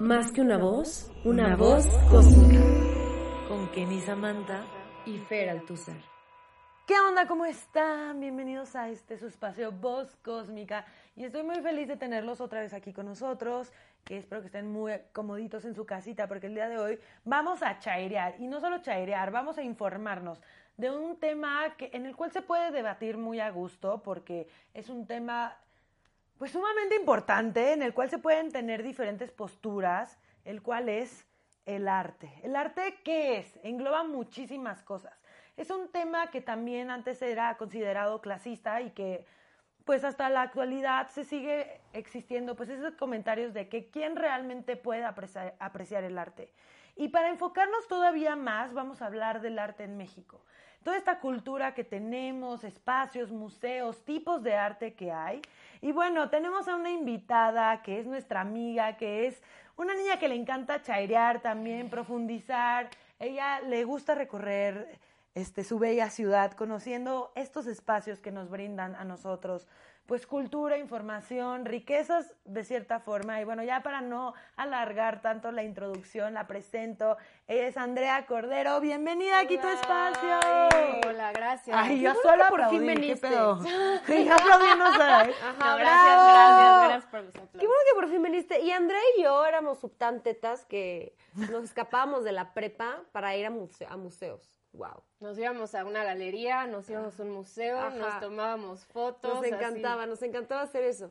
Más que una voz, una, voz cósmica. Con Kenny Samantha y Fer Altuzar. ¿Qué onda? ¿Cómo están? Bienvenidos a este su espacio Voz Cósmica. Y estoy muy feliz de tenerlos otra vez aquí con nosotros. Que espero que estén muy comoditos en su casita porque el día de hoy vamos a chairear. Y no solo chairear, vamos a informarnos de un tema que, en el cual se puede debatir muy a gusto porque es un tema pues sumamente importante en el cual se pueden tener diferentes posturas, el cual es el arte. ¿El arte qué es? Engloba muchísimas cosas. Es un tema que también antes era considerado clasista y que pues hasta la actualidad se sigue existiendo pues esos comentarios de que quién realmente puede apreciar, apreciar el arte. Y para enfocarnos todavía más vamos a hablar del arte en México toda esta cultura que tenemos, espacios, museos, tipos de arte que hay. Y bueno, tenemos a una invitada que es nuestra amiga, que es una niña que le encanta chairear también, profundizar. Ella le gusta recorrer este, su bella ciudad, conociendo estos espacios que nos brindan a nosotros pues cultura, información, riquezas de cierta forma. Y bueno, ya para no alargar tanto la introducción, la presento. Ella es Andrea Cordero. Bienvenida aquí a tu espacio. hola, gracias. Ay, yo solo por fin viniste. Sí, ya aplaudiendo ¿sabes? Ajá, gracias, gracias, gracias por los Qué bueno que por fin viniste. Y Andrea y yo éramos subtantetas que nos escapábamos de la prepa para ir a, a museos. Wow. Nos íbamos a una galería, nos íbamos a un museo, nos tomábamos fotos. Nos encantaba, nos encantaba hacer eso.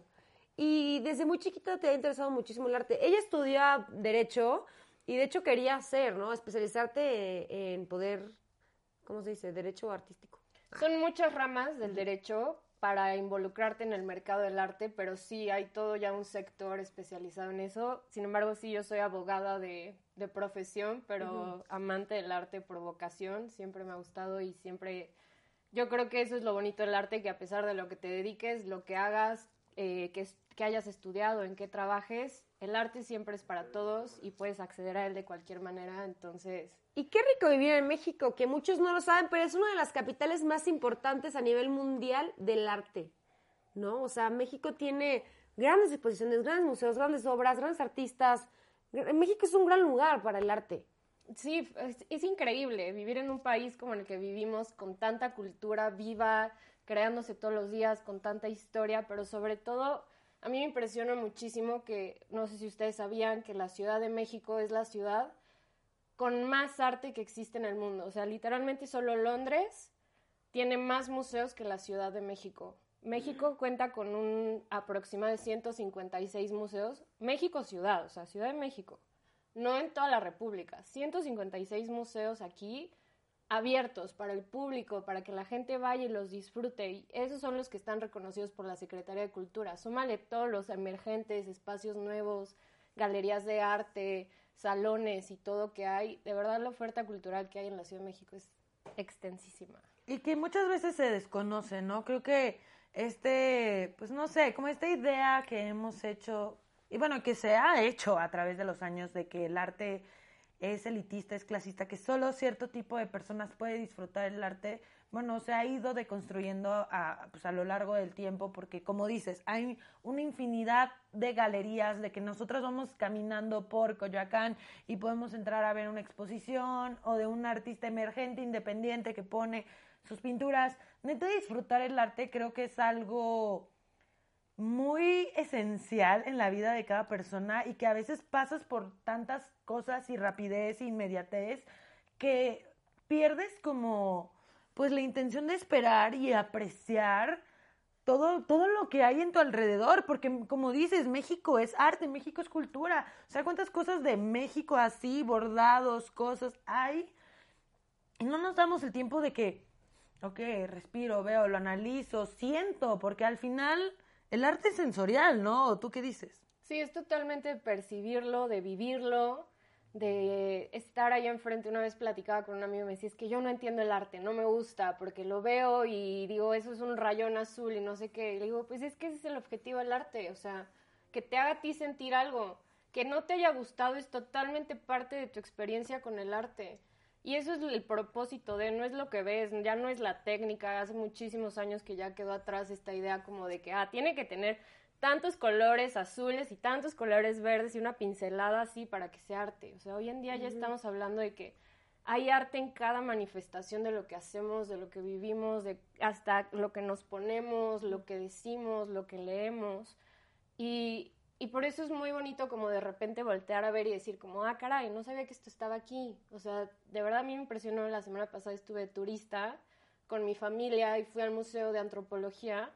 Y desde muy chiquita te ha interesado muchísimo el arte. Ella estudió Derecho y de hecho quería hacer, ¿no? Especializarte en poder, ¿cómo se dice? Derecho artístico. Son muchas ramas del derecho, para involucrarte en el mercado del arte, pero sí hay todo ya un sector especializado en eso. Sin embargo, sí, yo soy abogada de, de profesión, pero amante del arte por vocación, siempre me ha gustado y siempre, yo creo que eso es lo bonito del arte, que a pesar de lo que te dediques, lo que hagas, eh, que, que hayas estudiado, en qué trabajes, el arte siempre es para todos y puedes acceder a él de cualquier manera, entonces y qué rico vivir en México, que muchos no lo saben, pero es una de las capitales más importantes a nivel mundial del arte, ¿no? O sea, México tiene grandes exposiciones, grandes museos, grandes obras, grandes artistas. México es un gran lugar para el arte. Sí, es, increíble vivir en un país como el que vivimos, con tanta cultura viva, creándose todos los días, con tanta historia, pero sobre todo a mí me impresiona muchísimo que, no sé si ustedes sabían, que la Ciudad de México es la ciudad con más arte que existe en el mundo. O sea, literalmente solo Londres tiene más museos que la Ciudad de México. México cuenta con un aproximado de 156 museos. México ciudad, o sea, Ciudad de México. No en toda la República. 156 museos aquí abiertos para el público, para que la gente vaya y los disfrute. Y esos son los que están reconocidos por la Secretaría de Cultura. Súmale todos los emergentes, espacios nuevos, galerías de arte, salones y todo que hay. De verdad la oferta cultural que hay en la Ciudad de México es extensísima. Y que muchas veces se desconoce, ¿no? Creo que este, pues no sé, como esta idea que hemos hecho, y bueno, que se ha hecho a través de los años de que el arte es elitista, es clasista, que solo cierto tipo de personas puede disfrutar el arte, bueno, se ha ido deconstruyendo a, pues, a lo largo del tiempo porque, como dices, hay una infinidad de galerías de que nosotros vamos caminando por Coyoacán y podemos entrar a ver una exposición o de un artista emergente independiente que pone sus pinturas. Neta, disfrutar el arte creo que es algo muy esencial en la vida de cada persona y que a veces pasas por tantas cosas y rapidez e inmediatez que pierdes como pues la intención de esperar y apreciar todo, todo lo que hay en tu alrededor, porque como dices, México es arte, México es cultura. O sea, cuántas cosas de México así, bordados, cosas hay. Y no nos damos el tiempo de que, ok, respiro, veo, lo analizo, siento, porque al final el arte sensorial, ¿no? ¿Tú qué dices? Sí, es totalmente percibirlo, de vivirlo, de estar ahí enfrente. Una vez platicaba con un amigo y me decía, es que yo no entiendo el arte, no me gusta, porque lo veo y digo, eso es un rayón azul y no sé qué. Y le digo, pues es que ese es el objetivo del arte, o sea, que te haga a ti sentir algo. Que no te haya gustado es totalmente parte de tu experiencia con el arte. Y eso es el propósito de, no es lo que ves, ya no es la técnica. Hace muchísimos años que ya quedó atrás esta idea como de que, ah, tiene que tener tantos colores azules y tantos colores verdes y una pincelada así para que sea arte. O sea, hoy en día ya estamos hablando de que hay arte en cada manifestación de lo que hacemos, de lo que vivimos, de hasta lo que nos ponemos, lo que decimos, lo que leemos. Y, y por eso es muy bonito como de repente voltear a ver y decir como, ah, caray, no sabía que esto estaba aquí. O sea, de verdad a mí me impresionó, la semana pasada estuve turista con mi familia y fui al Museo de Antropología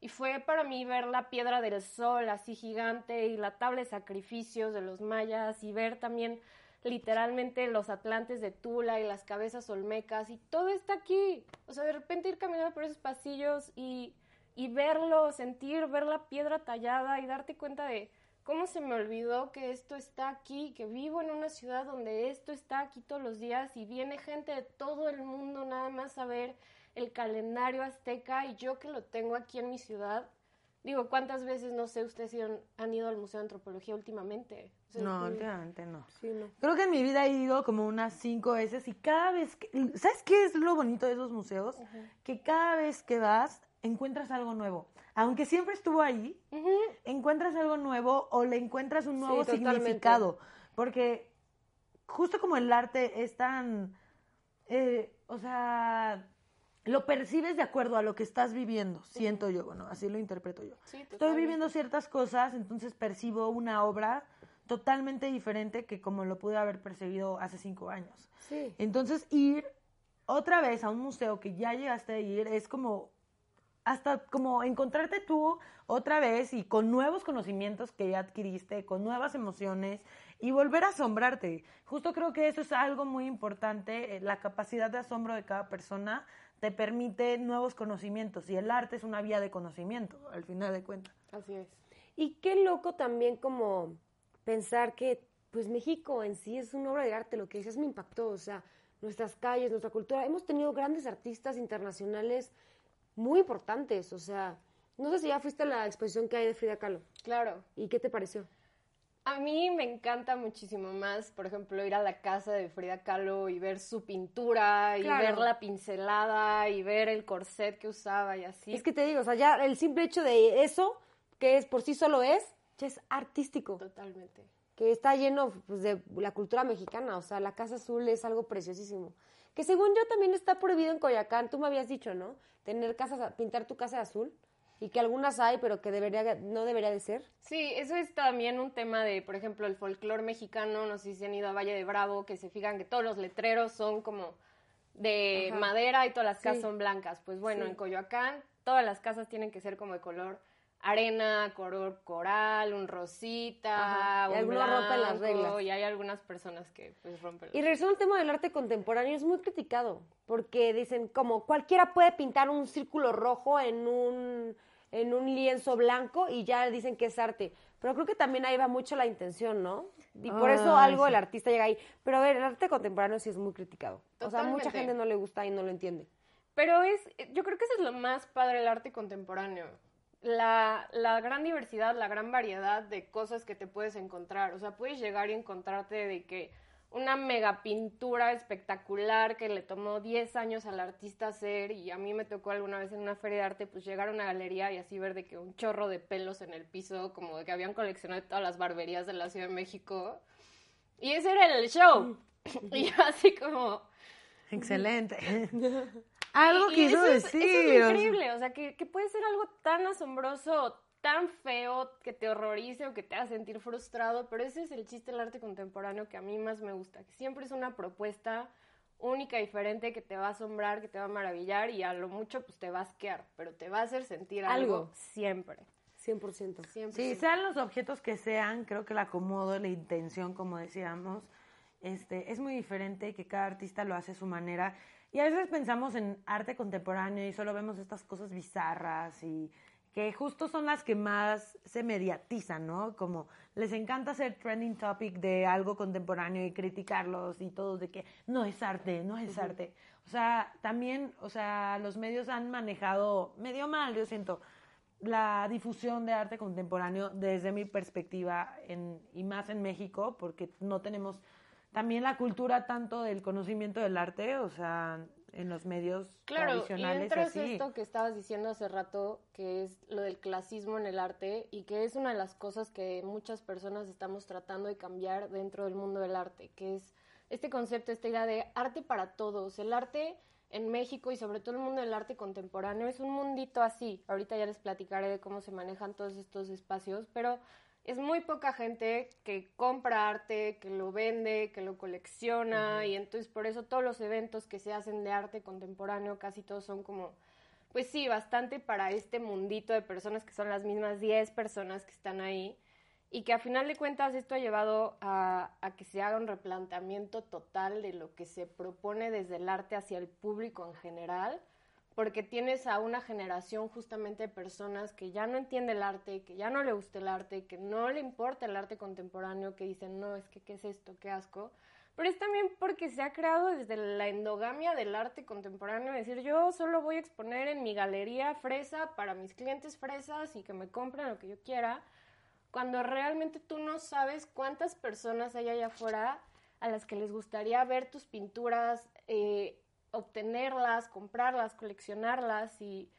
y fue para mí ver la piedra del sol así gigante y la tabla de sacrificios de los mayas y ver también literalmente los atlantes de Tula y las cabezas olmecas y todo está aquí. O sea, de repente ir caminando por esos pasillos y, y verlo, sentir, ver la piedra tallada y darte cuenta de cómo se me olvidó que esto está aquí, que vivo en una ciudad donde esto está aquí todos los días y viene gente de todo el mundo nada más a ver el calendario azteca y yo que lo tengo aquí en mi ciudad, digo, ¿cuántas veces, no sé, ustedes han ido al Museo de Antropología últimamente? no, últimamente no. Creo que en mi vida he ido como unas cinco veces y cada vez que... ¿Sabes qué es lo bonito de esos museos? Que cada vez que vas encuentras algo nuevo. Aunque siempre estuvo ahí, encuentras algo nuevo o le encuentras un nuevo significado. Porque justo como el arte es tan... Eh, o sea, lo percibes de acuerdo a lo que estás viviendo, siento yo, bueno, así lo interpreto yo. Estoy viviendo ciertas cosas, entonces percibo una obra totalmente diferente que como lo pude haber percibido hace cinco años. Entonces ir otra vez a un museo que ya llegaste a ir es como hasta como encontrarte tú otra vez y con nuevos conocimientos que ya adquiriste, con nuevas emociones y volver a asombrarte. Justo creo que eso es algo muy importante, eh, la capacidad de asombro de cada persona te permite nuevos conocimientos y el arte es una vía de conocimiento, al final de cuentas. Así es. Y qué loco también como pensar que pues México en sí es una obra de arte, lo que dices me impactó, o sea, nuestras calles, nuestra cultura, hemos tenido grandes artistas internacionales muy importantes, o sea, no sé si ya fuiste a la exposición que hay de Frida Kahlo. Claro. ¿Y qué te pareció? A mí me encanta muchísimo más, por ejemplo, ir a la casa de Frida Kahlo y ver su pintura y ver la pincelada y ver el corset que usaba y así. Es que te digo, o sea, ya el simple hecho de eso, que es por sí solo es, ya es artístico. Totalmente. Que está lleno pues, de la cultura mexicana, o sea, la Casa Azul es algo preciosísimo. Que según yo también está prohibido en Coyacán, tú me habías dicho, ¿no? Tener casas, pintar tu casa de azul y que algunas hay, pero que debería, no debería de ser. Sí, eso es también un tema de, por ejemplo, el folclore mexicano, no sé si han ido a Valle de Bravo, que se fijan que todos los letreros son como de madera y todas las casas son blancas. Pues bueno, en Coyoacán todas las casas tienen que ser como de color arena, color coral, un rosita, y un blanco, las reglas. Y hay algunas personas que pues rompen. Y regresando al tema del arte contemporáneo, es muy criticado, porque dicen como cualquiera puede pintar un círculo rojo en un en un lienzo blanco y ya dicen que es arte. Pero creo que también ahí va mucho la intención, ¿no? Y por eso algo el artista llega ahí. Pero a ver, el arte contemporáneo sí es muy criticado. O sea, mucha gente no le gusta y no lo entiende. Pero es, yo creo que eso es lo más padre del arte contemporáneo. La, la gran diversidad, la gran variedad de cosas que te puedes encontrar. O sea, puedes llegar y encontrarte de que una mega pintura espectacular que le tomó 10 años al artista hacer y a mí me tocó alguna vez en una feria de arte pues llegar a una galería y así ver de que un chorro de pelos en el piso como de que habían coleccionado todas las barberías de la Ciudad de México. Y ese era el show. Y así como excelente algo que quiso decir es increíble o sea que, que puede ser algo tan asombroso tan feo que te horrorice o que te haga sentir frustrado, pero ese es el chiste del arte contemporáneo que a mí más me gusta, que siempre es una propuesta única, diferente, que te va a asombrar, que te va a maravillar y a lo mucho pues te va a asquear, pero te va a hacer sentir algo, siempre. 100%. Sí, sean los objetos que sean, creo que el acomodo, la intención, como decíamos, este, es muy diferente, que cada artista lo hace a su manera. Y a veces pensamos en arte contemporáneo y solo vemos estas cosas bizarras y que justo son las que más se mediatizan, ¿no? Como les encanta hacer trending topic de algo contemporáneo y criticarlos y todo de que no es arte, no es arte. O sea, también, o sea, los medios han manejado medio mal, yo siento, la difusión de arte contemporáneo desde mi perspectiva en, y más en México, porque no tenemos también la cultura tanto del conocimiento del arte, o sea, en los medios Claro, y tradicionales. entras así. esto que estabas diciendo hace rato, que es lo del clasismo en el arte y que es una de las cosas que muchas personas estamos tratando de cambiar dentro del mundo del arte, que es este concepto, esta idea de arte para todos. El arte en México y sobre todo el mundo del arte contemporáneo es un mundito así. Ahorita ya les platicaré de cómo se manejan todos estos espacios, pero es muy poca gente que compra arte, que lo vende, que lo colecciona y entonces por eso todos los eventos que se hacen de arte contemporáneo casi todos son como, pues sí, bastante para este mundito de personas que son las mismas 10 personas que están ahí y que a final de cuentas esto ha llevado a, a que se haga un replanteamiento total de lo que se propone desde el arte hacia el público en general porque tienes a una generación justamente de personas que ya no entiende el arte, que ya no le gusta el arte, que no le importa el arte contemporáneo, que dicen, no, es que, ¿qué es esto? ¿Qué asco? Pero es también porque se ha creado desde la endogamia del arte contemporáneo, es decir, yo solo voy a exponer en mi galería fresa para mis clientes fresas y que me compren lo que yo quiera, cuando realmente tú no sabes cuántas personas hay allá afuera a las que les gustaría ver tus pinturas, eh, obtenerlas, comprarlas, coleccionarlas y,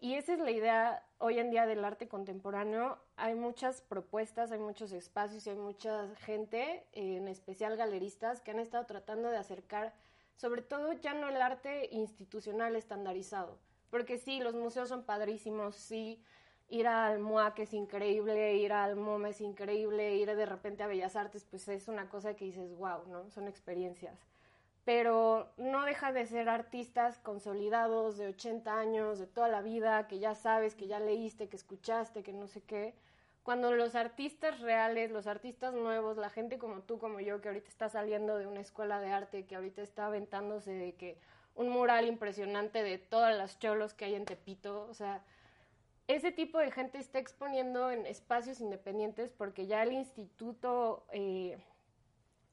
y esa es la idea hoy en día del arte contemporáneo. Hay muchas propuestas, hay muchos espacios y hay mucha gente, en especial galeristas, que han estado tratando de acercar sobre todo ya no el arte institucional estandarizado, porque sí, los museos son padrísimos, sí, ir al MOAC es increíble, ir al MOM es increíble, ir de repente a Bellas Artes, pues es una cosa que dices, wow, ¿no? Son experiencias pero no deja de ser artistas consolidados de 80 años, de toda la vida, que ya sabes, que ya leíste, que escuchaste, que no sé qué. Cuando los artistas reales, los artistas nuevos, la gente como tú, como yo, que ahorita está saliendo de una escuela de arte, que ahorita está aventándose de que un mural impresionante de todas las cholos que hay en Tepito, o sea, ese tipo de gente está exponiendo en espacios independientes porque ya el instituto... Eh,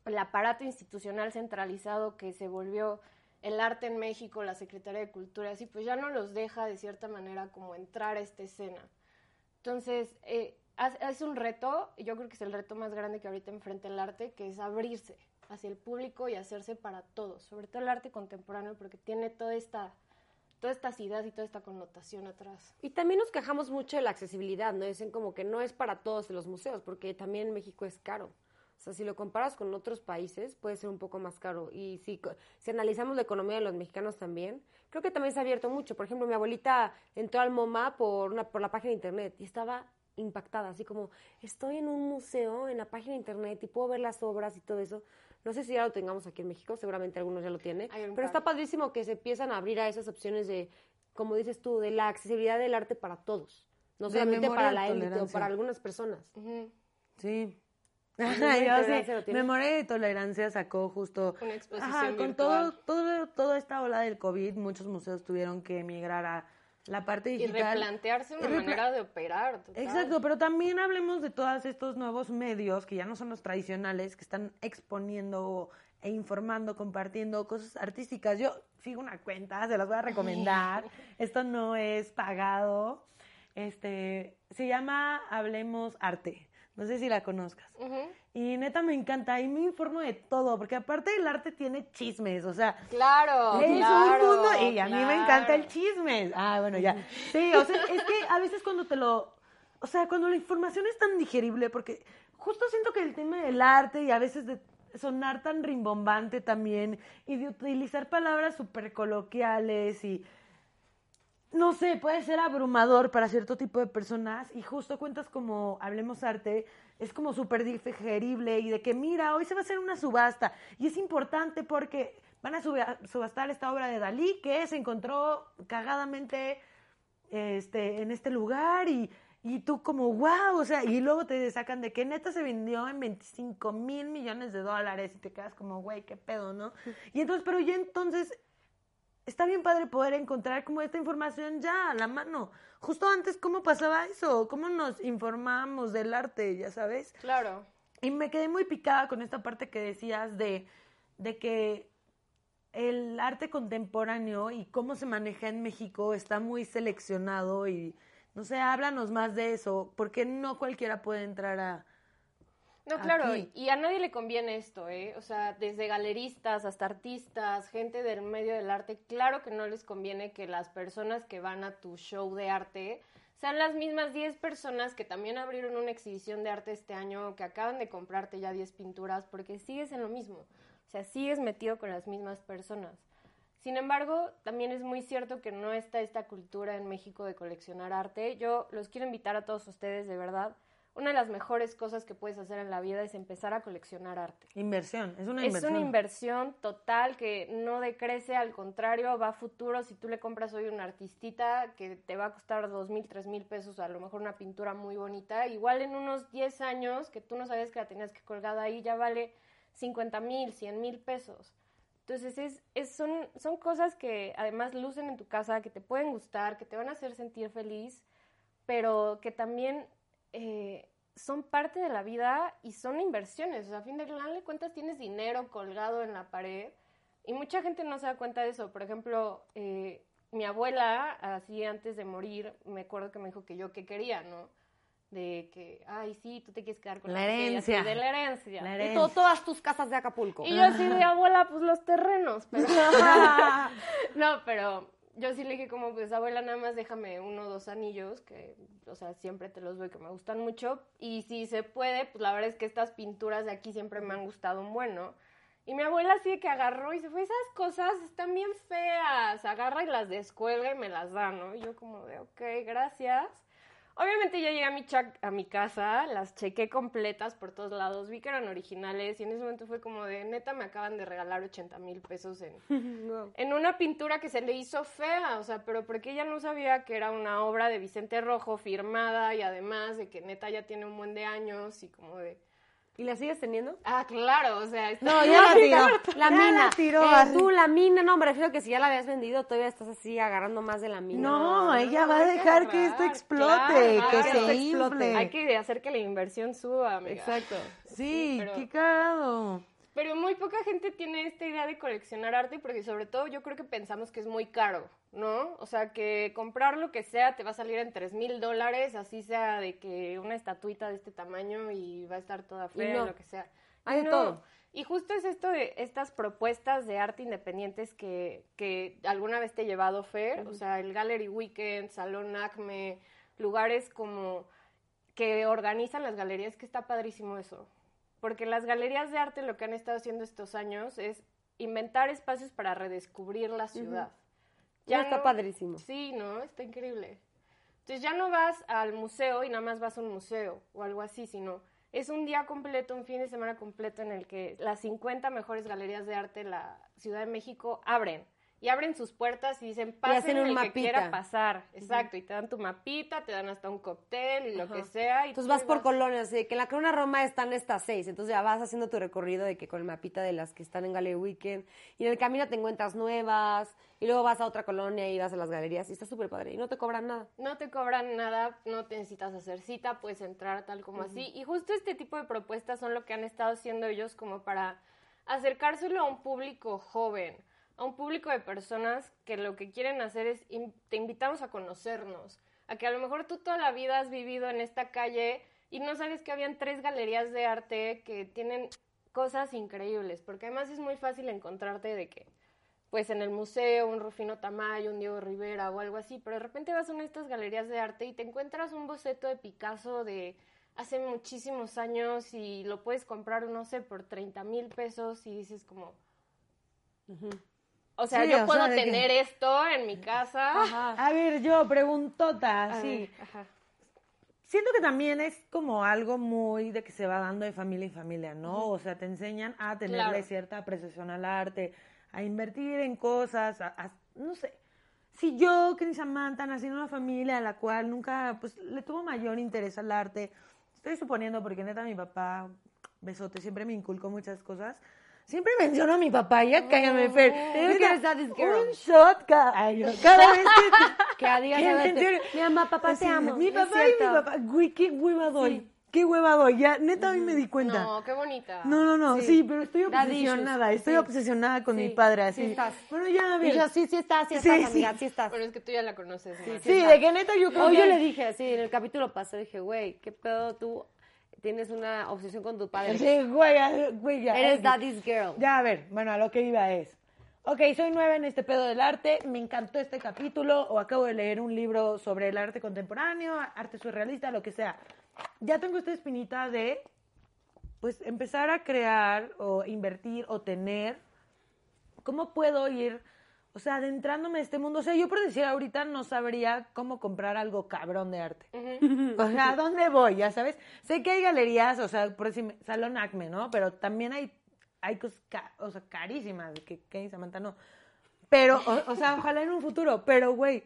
el aparato institucional centralizado que se volvió el arte en México, la Secretaría de Cultura, así pues ya no los deja de cierta manera como entrar a esta escena. Entonces, eh, es un reto, yo creo que es el reto más grande que ahorita enfrenta el arte, que es abrirse hacia el público y hacerse para todos, sobre todo el arte contemporáneo, porque tiene toda esta, todas estas ideas y toda esta connotación atrás. Y también nos quejamos mucho de la accesibilidad, ¿no? Dicen como que no es para todos los museos, porque también México es caro. O sea, si lo comparas con otros países, puede ser un poco más caro. Y si, si analizamos la economía de los mexicanos también, creo que también se ha abierto mucho. Por ejemplo, mi abuelita entró al MoMA por, una, por la página de internet y estaba impactada, así como, estoy en un museo, en la página de internet y puedo ver las obras y todo eso. No sé si ya lo tengamos aquí en México, seguramente algunos ya lo tienen, pero está padrísimo que se empiezan a abrir a esas opciones de, como dices tú, de la accesibilidad del arte para todos, no De solamente para la élite o para algunas personas. Sí. Memoria y Yo. Memoria y Tolerancia sacó justo Una exposición Ajá, con virtual. todo, todo, toda esta ola del COVID, muchos museos tuvieron que emigrar a la parte Y digital. replantearse una Y repla- manera de operar. total. Exacto, pero también hablemos de todos estos nuevos medios que ya no son los tradicionales, que están exponiendo e informando, compartiendo cosas artísticas. Yo sigo una cuenta, se las voy a recomendar. Esto no es pagado. Este, se llama Hablemos Arte. No sé si la conozcas. Y neta me encanta, y me informo de todo, porque aparte el arte tiene chismes, o sea, Claro, es claro, un mundo y a mí me encanta el chisme. Ah, bueno, ya. Sí, o sea, es que a veces cuando te lo, o sea, cuando la información es tan digerible, porque justo siento que el tema del arte y a veces de sonar tan rimbombante también y de utilizar palabras súper coloquiales y no sé, puede ser abrumador para cierto tipo de personas y justo cuentas como Hablemos Arte, es como súper digerible y de que mira, hoy se va a hacer una subasta y es importante porque van a suba- subastar esta obra de Dalí que se encontró cagadamente este, en este lugar y, y tú como wow, o sea, y luego te sacan de que neta se vendió en 25 mil millones de dólares y te quedas como, güey, qué pedo, ¿no? Y entonces, pero ya entonces está bien padre poder encontrar como esta información ya a la mano. Justo antes, ¿cómo pasaba eso? ¿Cómo nos informamos del arte, ya sabes? Claro. Y me quedé muy picada con esta parte que decías de, de que el arte contemporáneo y cómo se maneja en México está muy seleccionado y, no sé, háblanos más de eso, porque no cualquiera puede entrar a... No, claro, aquí. y a nadie le conviene esto, ¿eh? O sea, desde galeristas hasta artistas, gente del medio del arte, claro que no les conviene que las personas que van a tu show de arte sean las mismas 10 personas que también abrieron una exhibición de arte este año, que acaban de comprarte ya 10 pinturas, porque sigues en lo mismo. O sea, sigues metido con las mismas personas. Sin embargo, también es muy cierto que no está esta cultura en México de coleccionar arte. Yo los quiero invitar a todos ustedes, de verdad. Una de las mejores cosas que puedes hacer en la vida es empezar a coleccionar arte. Inversión, es una Es inversión. una inversión total que no decrece, al contrario, va a futuro. Si tú le compras hoy una artistita que te va a costar dos mil, tres mil pesos, a lo mejor una pintura muy bonita, igual en unos 10 años que tú no sabías que la tenías que colgada ahí, ya vale 50 mil, 100 mil pesos. Entonces es, es- son, son cosas que además lucen en tu casa, que te pueden gustar, que te van a hacer sentir feliz, pero que también eh, son parte de la vida y son inversiones. O sea, a fin de cuentas tienes dinero colgado en la pared y mucha gente no se da cuenta de eso. Por ejemplo, eh, mi abuela, así antes de morir, me acuerdo que me dijo que yo qué quería, ¿no? De que, ay, sí, tú te quieres quedar con La no sé qué", y así, herencia. de la herencia. La Y todas tus casas de Acapulco. Y yo así de abuela, pues los terrenos. Pero... no, pero yo sí le dije como, pues abuela, nada más déjame uno o dos anillos, que, o sea, siempre te los doy, que me gustan mucho. Y si se puede, pues la verdad es que estas pinturas de aquí siempre me han gustado un bueno. Y mi abuela así que agarró y se fue, esas cosas están bien feas. Agarra y las descuelga y me las da, ¿no? Y yo como de, ok, gracias. Obviamente ya llegué a mi, a mi casa, las chequé completas por todos lados, vi que eran originales y en ese momento fue como de, neta, me acaban de regalar 80 mil pesos en, en una pintura que se le hizo fea, o sea, pero porque ella no sabía que era una obra de Vicente Rojo firmada y además de que neta ya tiene un buen de años y como de... ¿Y la sigues teniendo? Ah, claro, o sea... está- No, ya la tiró. La Ya mina. la tiró. Eh, tú, la mina, no, me refiero que si ya la habías vendido, todavía estás así agarrando más de la mina. No, ella va a dejar que esto explote, claro, que hay se que explote. Hay que hacer que la inversión suba, amiga. Exacto. Sí, pero- qué cagado. Pero muy poca gente tiene esta idea de coleccionar arte porque sobre todo yo creo que pensamos que es muy caro, ¿no? O sea, que comprar lo que sea te va a salir en tres mil dólares, así sea de que una estatuita de este tamaño y va a estar toda fea, no. lo que sea. Hay de todo. Y justo es esto de estas propuestas de arte independientes que, que alguna vez te he llevado, Fer, o sea, el Gallery Weekend, Salón Acme, lugares como que organizan las galerías, que está padrísimo eso. Porque las galerías de arte lo que han estado haciendo estos años es inventar espacios para redescubrir la ciudad. Ya está padrísimo. Sí, ¿no? Está increíble. Entonces ya no vas al museo y nada más vas a un museo o algo así, sino es un día completo, un fin de semana completo en el que las 50 mejores galerías de arte de la Ciudad de México abren. Y abren sus puertas y dicen, pasen un el que quiera pasar. Exacto, y te dan tu mapita, te dan hasta un cóctel y lo que sea. Y Entonces vas por vas- colonias, de que en la Corona Roma están estas seis, entonces ya vas haciendo tu recorrido de que con el mapita de las que están en Gallery Weekend, y en el camino te encuentras nuevas, y luego vas a otra colonia y vas a las galerías, y está súper padre, y no te cobran nada. No te cobran nada, no te necesitas hacer cita, puedes entrar tal como así. Y justo este tipo de propuestas son lo que han estado haciendo ellos como para acercárselo a un público joven, a un público de personas que lo que quieren hacer es, te invitamos a conocernos, a que a lo mejor tú toda la vida has vivido en esta calle y no sabes que habían tres galerías de arte que tienen cosas increíbles, porque además es muy fácil encontrarte de que pues en el museo, un Rufino Tamayo, un Diego Rivera o algo así, pero de repente vas a una de estas galerías de arte y te encuentras un boceto de Picasso de hace muchísimos años y lo puedes comprar, no sé, por 30 mil pesos y dices como... O sea, Sí, yo o sea, puedo que- tener esto en mi casa. A ver, yo, preguntota, sí. ajá. Siento que también es como algo muy de que se va dando de familia en familia, ¿no? O sea, te enseñan a tenerle Claro. cierta apreciación al arte, a invertir en cosas, a, a- no sé. Si yo, ni Samantha, nací en una familia a la cual nunca, pues, le tuvo mayor interés al arte, estoy suponiendo, porque neta mi papá, besote, siempre me inculcó muchas cosas, Siempre menciono a mi papá, ya cállame, Fer. Digo que. Un shot cada, ay, yo- cada vez que... Que a serio. mi mamá, papá, te Sí, amo. Mi es papá y mi papá. Güey, qué hueva doy. Qué hueva doy. Ya, neta, hoy me di cuenta. No, qué bonita. No, no, no, sí, Sí. pero estoy obsesionada, estoy Sí. obsesionada con Sí, mi padre, sí así. estás. Bueno, ya, a ver. Y yo, sí, sí estás, sí Sí, estás, sí. amiga, sí estás. Pero es que tú ya la conoces. Sí, de que neta yo creo Hoy que... yo le dije así, en el capítulo pasado, dije, güey, ¿qué pedo tú tienes una obsesión con tu padre? Sí, güey, güey, ya. Eres daddy's girl. Ya, a ver, bueno, a lo que iba es. Ok, soy nueva en este pedo del arte, me encantó este capítulo, o acabo de leer un libro sobre el arte contemporáneo, arte surrealista, lo que sea. Ya tengo esta espinita de, pues, empezar a crear o invertir o tener. ¿Cómo puedo ir, o sea, adentrándome en este mundo? O sea, yo por decir ahorita no sabría cómo comprar algo cabrón de arte. O sea, ¿a dónde voy? Ya sabes. Sé que hay galerías, o sea, por decir, Salón Acme, ¿no? Pero también hay, hay cosas o sea, carísimas, que, que Samantha no. Pero, o, o sea, ojalá en un futuro. Pero, güey,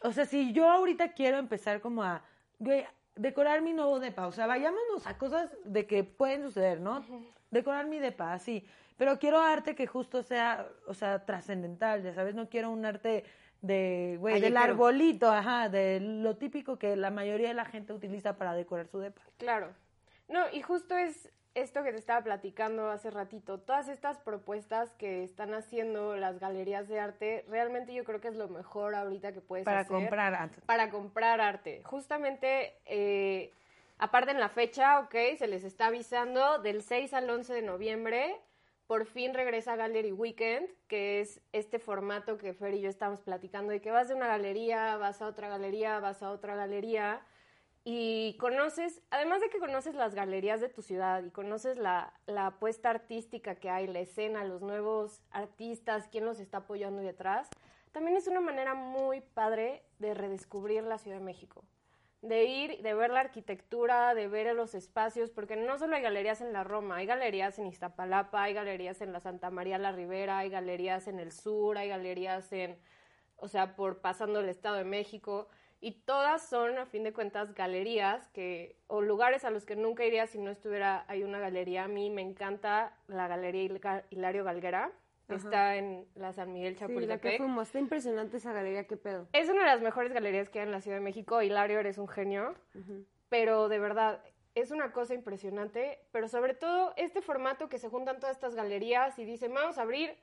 o sea, si yo ahorita quiero empezar como a, güey, decorar mi nuevo depa, o sea, vayámonos a cosas de que pueden suceder, ¿no? Decorar mi depa, así. Pero quiero arte que justo sea, o sea, trascendental, ya sabes, no quiero un arte de, güey, del arbolito, ajá, de lo típico que la mayoría de la gente utiliza para decorar su depa. Claro. No, y justo es esto que te estaba platicando hace ratito. Todas estas propuestas que están haciendo las galerías de arte, realmente yo creo que es lo mejor ahorita que puedes Para hacer. comprar arte. Para comprar arte. Justamente, eh, aparte en la fecha, ok, se les está avisando del 6 al 11 de noviembre. Por fin regresa Gallery Weekend, que es este formato que Fer y yo estamos platicando, de que vas de una galería, vas a otra galería, vas a otra galería, y conoces, además de que conoces las galerías de tu ciudad y conoces la, la apuesta artística que hay, la escena, los nuevos artistas, quién los está apoyando detrás, también es una manera muy padre de redescubrir la Ciudad de México. De ir, de ver la arquitectura, de ver los espacios, porque no solo hay galerías en la Roma, hay galerías en Iztapalapa, hay galerías en la Santa María la Ribera, hay galerías en el sur, hay galerías en, o sea, por pasando el Estado de México, y todas son, a fin de cuentas, galerías que, o lugares a los que nunca iría si no estuviera, hay una galería, a mí me encanta la Galería Hil- Hilario Galguera, que está en la San Miguel Sí, la que Chapultepec. fuimos. Está impresionante esa galería, qué pedo. Es una de las mejores galerías que hay en la Ciudad de México. Hilario, eres un genio. Pero de verdad, es una cosa impresionante. Pero sobre todo, este formato que se juntan todas estas galerías y dicen, vamos a abrir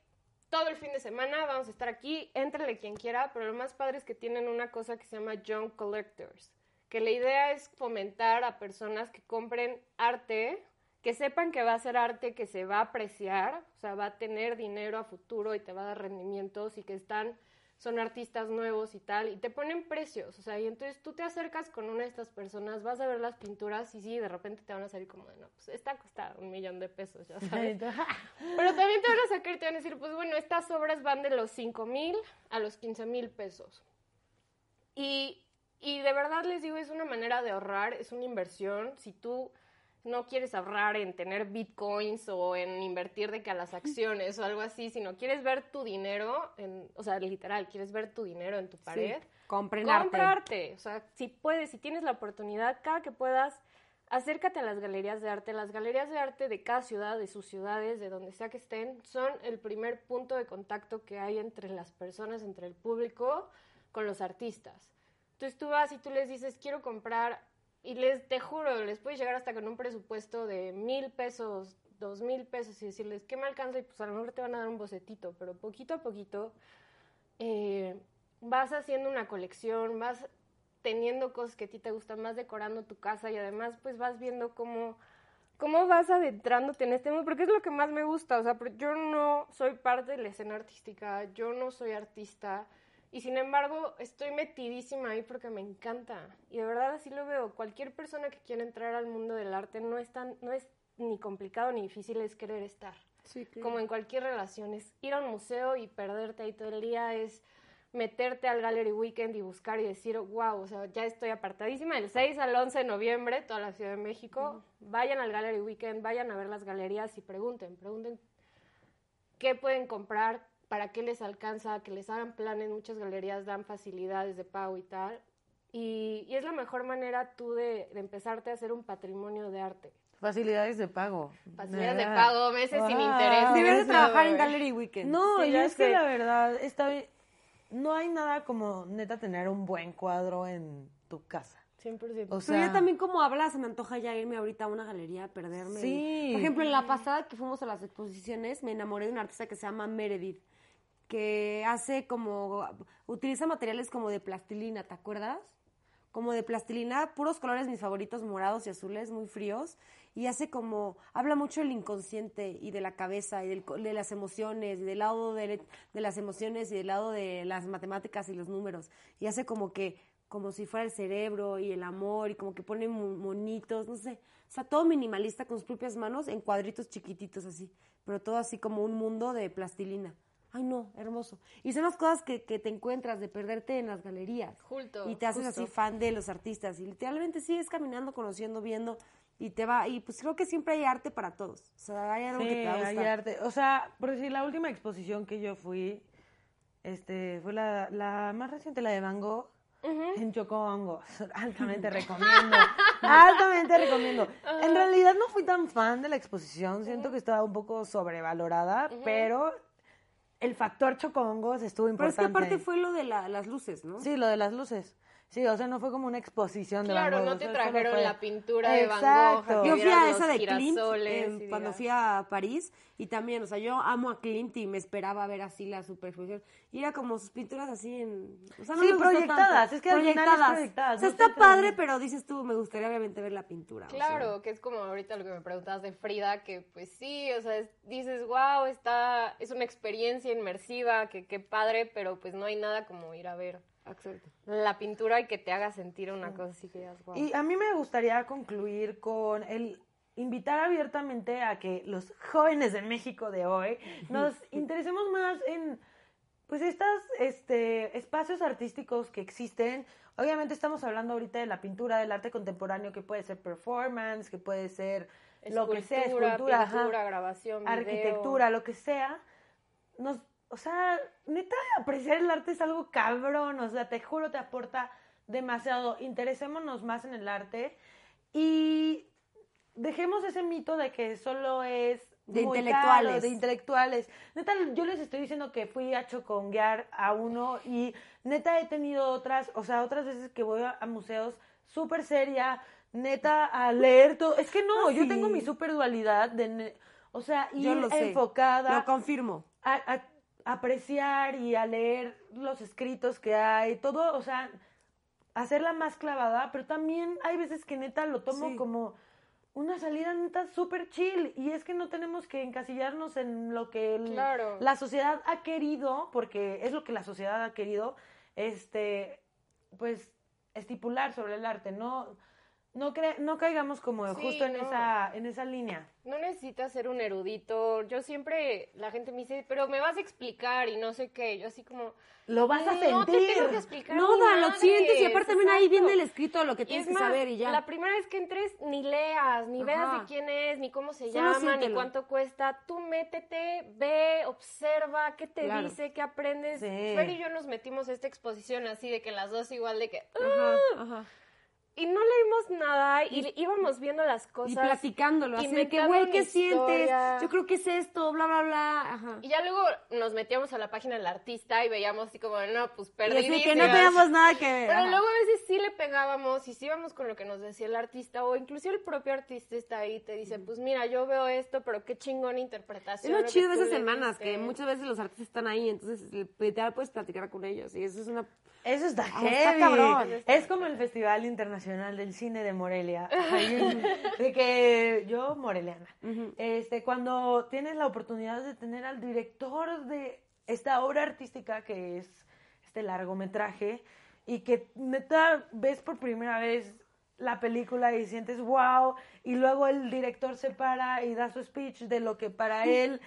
todo el fin de semana, vamos a estar aquí, éntrale quien quiera. Pero lo más padre es que tienen una cosa que se llama Young Collectors. Que la idea es fomentar a personas que compren arte, que sepan que va a ser arte que se va a apreciar, o sea, va a tener dinero a futuro y te va a dar rendimientos y que están son artistas nuevos y tal, y te ponen precios, o sea, y entonces tú te acercas con una de estas personas, vas a ver las pinturas y sí, de repente te van a salir como de, no, pues esta cuesta un millón de pesos, ya sabes. Pero también te van a sacar y te van a decir, pues bueno, estas obras van de los 5 mil a los 15 mil pesos. Y, y de verdad les digo, es una manera de ahorrar, es una inversión. Si tú no quieres ahorrar en tener bitcoins o en invertir de que a las acciones o algo así, sino quieres ver tu dinero, en, o sea, literal, quieres ver tu dinero en tu pared, Compren compra arte. arte. O sea, si puedes, si tienes la oportunidad, cada que puedas, acércate a las galerías de arte. Las galerías de arte de cada ciudad, de sus ciudades, de donde sea que estén, son el primer punto de contacto que hay entre las personas, entre el público, con los artistas. Entonces tú vas y tú les dices, quiero comprar, y les, te juro, les puedes llegar hasta con un presupuesto de mil pesos, dos mil pesos, y decirles, ¿qué me alcanza? Y pues a lo mejor te van a dar un bocetito, pero poquito a poquito eh, vas haciendo una colección, vas teniendo cosas que a ti te gustan, vas decorando tu casa y además pues vas viendo cómo, cómo vas adentrándote en este mundo, porque es lo que más me gusta, o sea, yo no soy parte de la escena artística, yo no soy artista y sin embargo estoy metidísima ahí porque me encanta. Y de verdad así lo veo, cualquier persona que quiera entrar al mundo del arte no es tan, no es ni complicado ni difícil, es querer estar. Sí, claro. como en cualquier relación, es ir a un museo y perderte ahí todo el día, es meterte al Gallery Weekend y buscar y decir, wow, o sea, ya estoy apartadísima del 6 al 11 de noviembre, toda la Ciudad de México, vayan al Gallery Weekend, vayan a ver las galerías y pregunten, pregunten qué pueden comprar, para qué les alcanza, que les hagan planes, muchas galerías dan facilidades de pago y tal, y, y es la mejor manera tú de, de empezarte a hacer un patrimonio de arte. Facilidades de pago. Facilidades de pago, meses sin interés. Deberías de Eso, trabajar en. Gallery Weekend. No, Sí, y es que la verdad, está bien- no hay nada como neta tener un buen cuadro en tu casa. 100%. O Pero sea, ya también como hablas, se me antoja ya irme ahorita a una galería a perderme. Sí. Por ejemplo, en la pasada que fuimos a las exposiciones, me enamoré de una artista que se llama Meredith, que hace como, utiliza materiales como de plastilina, ¿te acuerdas? Como de plastilina, puros colores mis favoritos, morados y azules, muy fríos, y hace como, habla mucho del inconsciente y de la cabeza y del de las emociones, y del lado de, de las emociones y del lado de las matemáticas y los números, y hace como que, como si fuera el cerebro y el amor, y como que pone mo- monitos, no sé, o sea, todo minimalista con sus propias manos en cuadritos chiquititos así, pero todo así como un mundo de plastilina. Ay, no, hermoso. Y son las cosas que, que te encuentras de perderte en las galerías. Justo, Y te haces justo. así fan de los artistas. Y literalmente sigues caminando, conociendo, viendo. Y te va. Y pues creo que siempre hay arte para todos. O sea, hay algo sí, que te va a hay gustar. arte. O sea, por decir, la última exposición que yo fui, este, fue la, la más reciente, la de Van Gogh. En Chocobongos. Altamente recomiendo. Altamente recomiendo. En realidad no fui tan fan de la exposición. Siento que estaba un poco sobrevalorada, pero el factor Chocobongos estuvo Pero es importante. que aparte fue lo de la- las luces, ¿no? Sí, lo de las luces. Sí, o sea, no fue como una exposición de Claro, Van Gogh. no te o sea, solo trajeron fue- la pintura de Van Gogh, Yo fui a esa de em, y cuando fui a París y también, o sea, yo amo a Klimt y me esperaba ver así la superexposición. Y era como sus pinturas así en... O sea, no Sí, me proyectadas, tanto. es que al final es proyectadas, O sea, no está tanto- padre, pero dices tú, me gustaría obviamente ver la pintura. o sea. Claro, que es como ahorita lo que me preguntabas de Frida, que pues sí, o sea, es- dices, wow, está, es una experiencia inmersiva, que qué padre, pero pues no hay nada como ir a ver Exacto. la pintura y que te haga sentir una cosa así que digas, wow. Y a mí me gustaría concluir con el invitar abiertamente a que los jóvenes de México de hoy nos interesemos más en pues estas este espacios artísticos que existen. Obviamente estamos hablando ahorita de la pintura, del arte contemporáneo que puede ser performance, que puede ser lo que sea, escultura, ajá, pintura, grabación, video. arquitectura, lo que sea. Nos, o sea, neta, apreciar el arte es algo cabrón, o sea, te juro, te aporta demasiado. Interesémonos más en el arte y dejemos ese mito de que solo es De muy intelectuales. caro, de intelectuales. Neta, yo les estoy diciendo que fui a choconguear a uno y neta he tenido otras, o sea, otras veces que voy a, a museos súper seria, neta, a leer todo. Es que no, Ah, yo sí. tengo mi super dualidad de, o sea, Yo ir lo sé. enfocada Lo confirmo. a, a apreciar y a leer los escritos que hay, todo, o sea, hacerla más clavada, pero también hay veces que neta lo tomo Sí. como una salida neta súper chill y es que no tenemos que encasillarnos en lo que el- Claro. la sociedad ha querido, porque es lo que la sociedad ha querido, este, pues, estipular sobre el arte, no, no, cre- no caigamos como Sí, justo en no. esa, en esa línea. No necesitas ser un erudito. Yo siempre, la gente me dice, pero me vas a explicar y no sé qué. Yo así como, Lo vas a no te sentir. tengo que explicar. No, da, lo sientes y aparte también ahí viene el escrito, lo que tienes es que saber y ya. la primera vez que entres, ni leas, ni veas de quién es, ni cómo se Solo llama, ni cuánto cuesta. Tú métete, ve, observa, qué te Claro. dice, qué aprendes. Sí. Fer y yo nos metimos a esta exposición así de que las dos igual de que... Ajá, "Ah", ajá. Y no leímos nada y, íbamos viendo las cosas. Y platicándolo, así de que, güey, ¿qué sientes? historia. Yo creo que es esto, bla, bla, bla. Ajá. Y ya luego nos metíamos a la página del artista y veíamos así como, no, pues Y perdidísimas. así que no teníamos nada que ver. Pero ajá. luego a veces sí le pegábamos y sí íbamos con lo que nos decía el artista o inclusive el propio artista está ahí y te dice, pues mira, yo veo esto, pero qué chingona Es interpretación. lo que chido de esas semanas, diste". que muchas veces los artistas están ahí, entonces literal puedes platicar con ellos. Y eso es una... Eso está Ah, está heavy. cabrón. Es como el Festival Internacional del Cine de Morelia. De que yo, moreliana, este, cuando tienes la oportunidad de tener al director de esta obra artística que es este largometraje y que neta ves por primera vez la película y sientes wow y luego el director se para y da su speech de lo que para él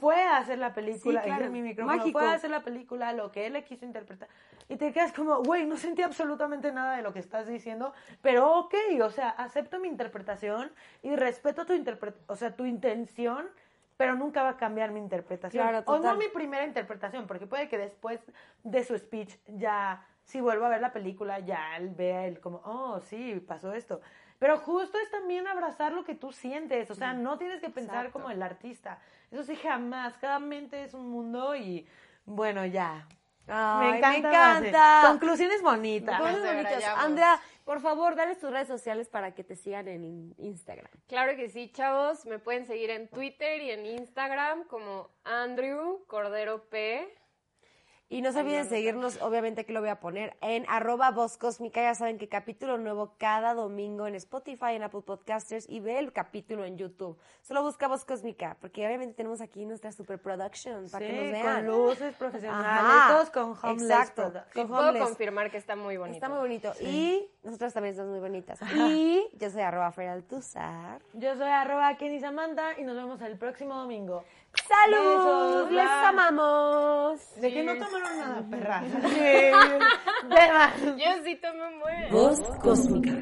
fue hacer la película Sí, claro. mi micrófono Mágico. fue hacer la película lo que él le quiso interpretar y te quedas como güey no sentí absolutamente nada de lo que estás diciendo pero ok o sea acepto mi interpretación y respeto tu interpre- o sea tu intención pero nunca va a cambiar mi interpretación. Claro, o no mi primera interpretación, porque puede que después de su speech ya, si vuelvo a ver la película, ya él vea él como, oh, sí, pasó esto. Pero justo es también abrazar lo que tú sientes, o sea, no tienes que pensar Exacto. como el artista. Eso sí, jamás. Cada mente es un mundo y bueno, ya. Ay, me encanta. me encanta. Conclusiones bonitas. Nos bonitas. Andrea, por favor, dale tus redes sociales para que te sigan en in- Instagram. Claro que sí, chavos. Me pueden seguir en Twitter y en Instagram como Andrew Cordero P. Y no se olviden seguirnos, obviamente que lo voy a poner en arroba voz cósmica. Ya saben que capítulo nuevo cada domingo en Spotify, en Apple Podcasters y ve el capítulo en YouTube. Solo busca voz cósmica, porque obviamente tenemos aquí nuestra super production para que nos vean. con luces profesionales, todos con homeless. Exacto, con puedo homeless. confirmar que está muy bonito. Está muy bonito. Y nosotras también estamos muy bonitas. Y yo soy arroba Feraltuzar. Yo soy arroba Kenny Samantha y nos vemos el próximo domingo. ¡Salud! Besos, ¡Les bye. amamos! De que no tomaron nada, perra. Beba. Yo sí tomé un buen. Voz cósmica.